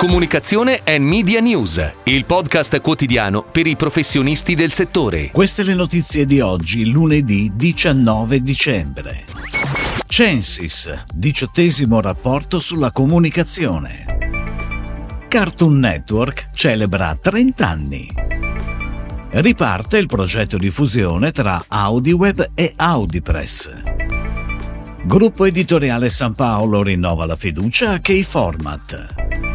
Comunicazione e Media News, il podcast quotidiano per i professionisti del settore. Queste le notizie di oggi, lunedì 19 dicembre. Censis, diciottesimo rapporto sulla comunicazione. Cartoon Network celebra 30 anni. Riparte il progetto di fusione tra AudiWeb e AudiPress. Gruppo editoriale San Paolo rinnova la fiducia a K-Format.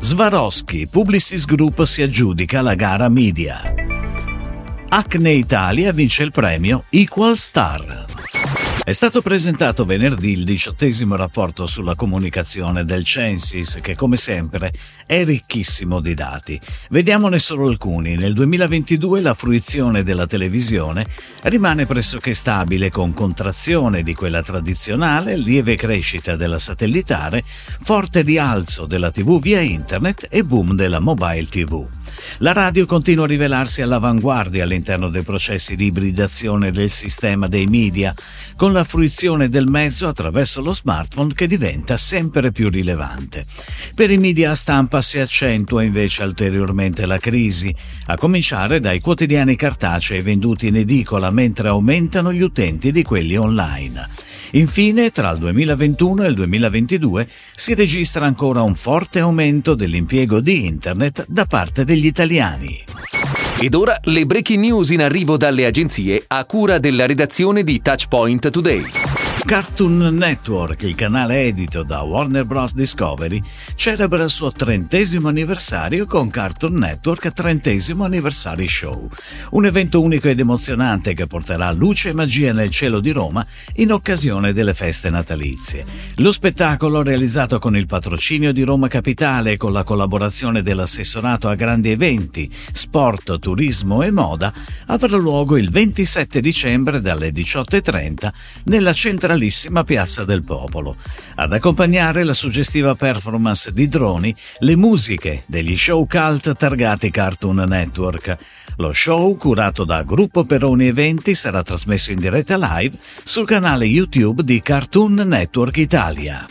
Swarovski Publicis Group si aggiudica la gara media. Acne Italia vince il premio Equal Star. È stato presentato venerdì il diciottesimo rapporto sulla comunicazione del Censis che come sempre è ricchissimo di dati. Vediamone solo alcuni. Nel 2022 la fruizione della televisione rimane pressoché stabile con contrazione di quella tradizionale, lieve crescita della satellitare, forte rialzo della TV via internet e boom della mobile TV. La radio continua a rivelarsi all'avanguardia all'interno dei processi di ibridazione del sistema dei media, con la fruizione del mezzo attraverso lo smartphone che diventa sempre più rilevante. Per i media a stampa si accentua invece ulteriormente la crisi, a cominciare dai quotidiani cartacei venduti in edicola mentre aumentano gli utenti di quelli online. Infine, tra il 2021 e il 2022 si registra ancora un forte aumento dell'impiego di Internet da parte degli italiani. Ed ora le breaking news in arrivo dalle agenzie a cura della redazione di Touchpoint Today. Cartoon Network, il canale edito da Warner Bros. Discovery, celebra il suo trentesimo anniversario con Cartoon Network Trentesimo Anniversary Show, un evento unico ed emozionante che porterà luce e magia nel cielo di Roma in occasione delle feste natalizie. Lo spettacolo, realizzato con il patrocinio di Roma Capitale e con la collaborazione dell'assessorato a grandi eventi, sport, turismo e moda, avrà luogo il 27 dicembre dalle 18.30 nella centrale centralissima piazza del popolo. Ad accompagnare la suggestiva performance di droni, le musiche degli show cult targati Cartoon Network. Lo show, curato da Gruppo Peroni Eventi, sarà trasmesso in diretta live sul canale YouTube di Cartoon Network Italia.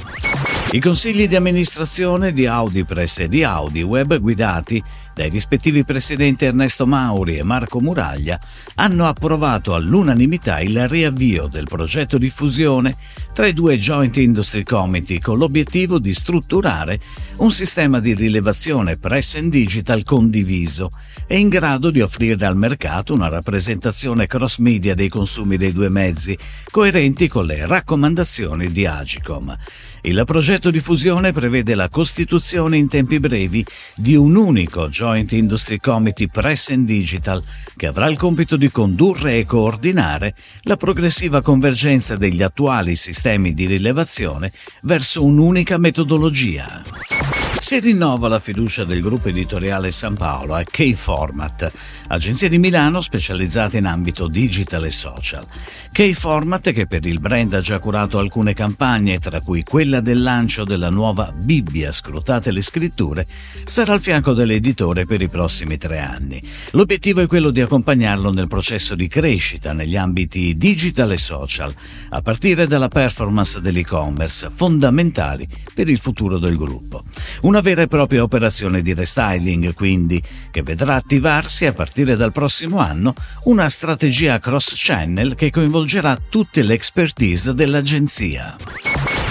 I consigli di amministrazione di AudiPress e di AudiWeb guidati dai rispettivi presidenti Ernesto Mauri e Marco Muraglia hanno approvato all'unanimità il riavvio del progetto di fusione tra i due Joint Industry Committee con l'obiettivo di strutturare un sistema di rilevazione press and digital condiviso e in grado di offrire al mercato una rappresentazione cross media dei consumi dei due mezzi, coerenti con le raccomandazioni di Agicom. Il progetto di fusione prevede la costituzione in tempi brevi di un unico Joint Industry Committee Press and Digital che avrà il compito di condurre e coordinare la progressiva convergenza degli attuali sistemi di rilevazione verso un'unica metodologia. Si rinnova la fiducia del gruppo editoriale San Paolo a K-Format, agenzia di Milano specializzata in ambito digital e social. K-Format, che per il brand ha già curato alcune campagne, tra cui quella del lancio della nuova Bibbia Scrutate le scritture, sarà al fianco dell'editore per i prossimi tre anni. L'obiettivo è quello di accompagnarlo nel processo di crescita negli ambiti digital e social, a partire dalla performance dell'e-commerce, fondamentali per il futuro del gruppo. Una vera e propria operazione di restyling, quindi, che vedrà attivarsi a partire dal prossimo anno una strategia cross-channel che coinvolgerà tutte le expertise dell'agenzia.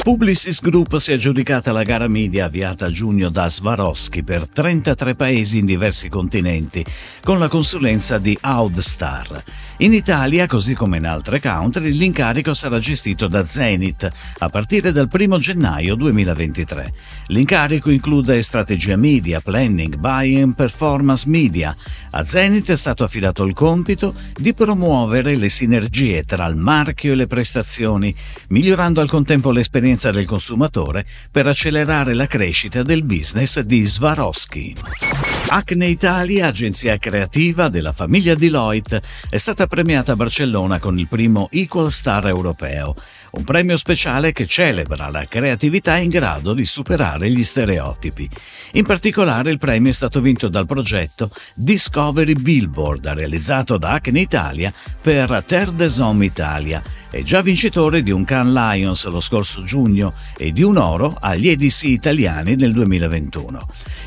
Publicis Group si è aggiudicata la gara media avviata a giugno da Swarovski per 33 paesi in diversi continenti, con la consulenza di Oudstar. In Italia, così come in altre country, l'incarico sarà gestito da Zenith a partire dal 1 gennaio 2023. L'incarico include strategia media, planning, buying, performance media. A Zenith è stato affidato il compito di promuovere le sinergie tra il marchio e le prestazioni, migliorando al contempo l'esperienza l'esperienza del consumatore per accelerare la crescita del business di Swarovski. Acne Italia, agenzia creativa della famiglia Deloitte, è stata premiata a Barcellona con il primo Equal Star europeo, un premio speciale che celebra la creatività in grado di superare gli stereotipi. In particolare il premio è stato vinto dal progetto Discovery Billboard, realizzato da Acne Italia per Terre des Hommes Italia, è già vincitore di un Can Lions lo scorso giugno e di un oro agli EDC italiani nel 2021.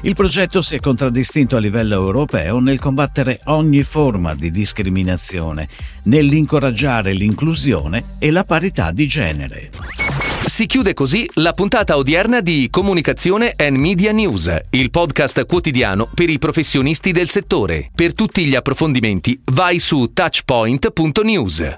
Il progetto si è contraddistinto a livello europeo nel combattere ogni forma di discriminazione, nell'incoraggiare l'inclusione e la parità di genere. Si chiude così la puntata odierna di Comunicazione and Media News, il podcast quotidiano per i professionisti del settore. Per tutti gli approfondimenti vai su touchpoint.news.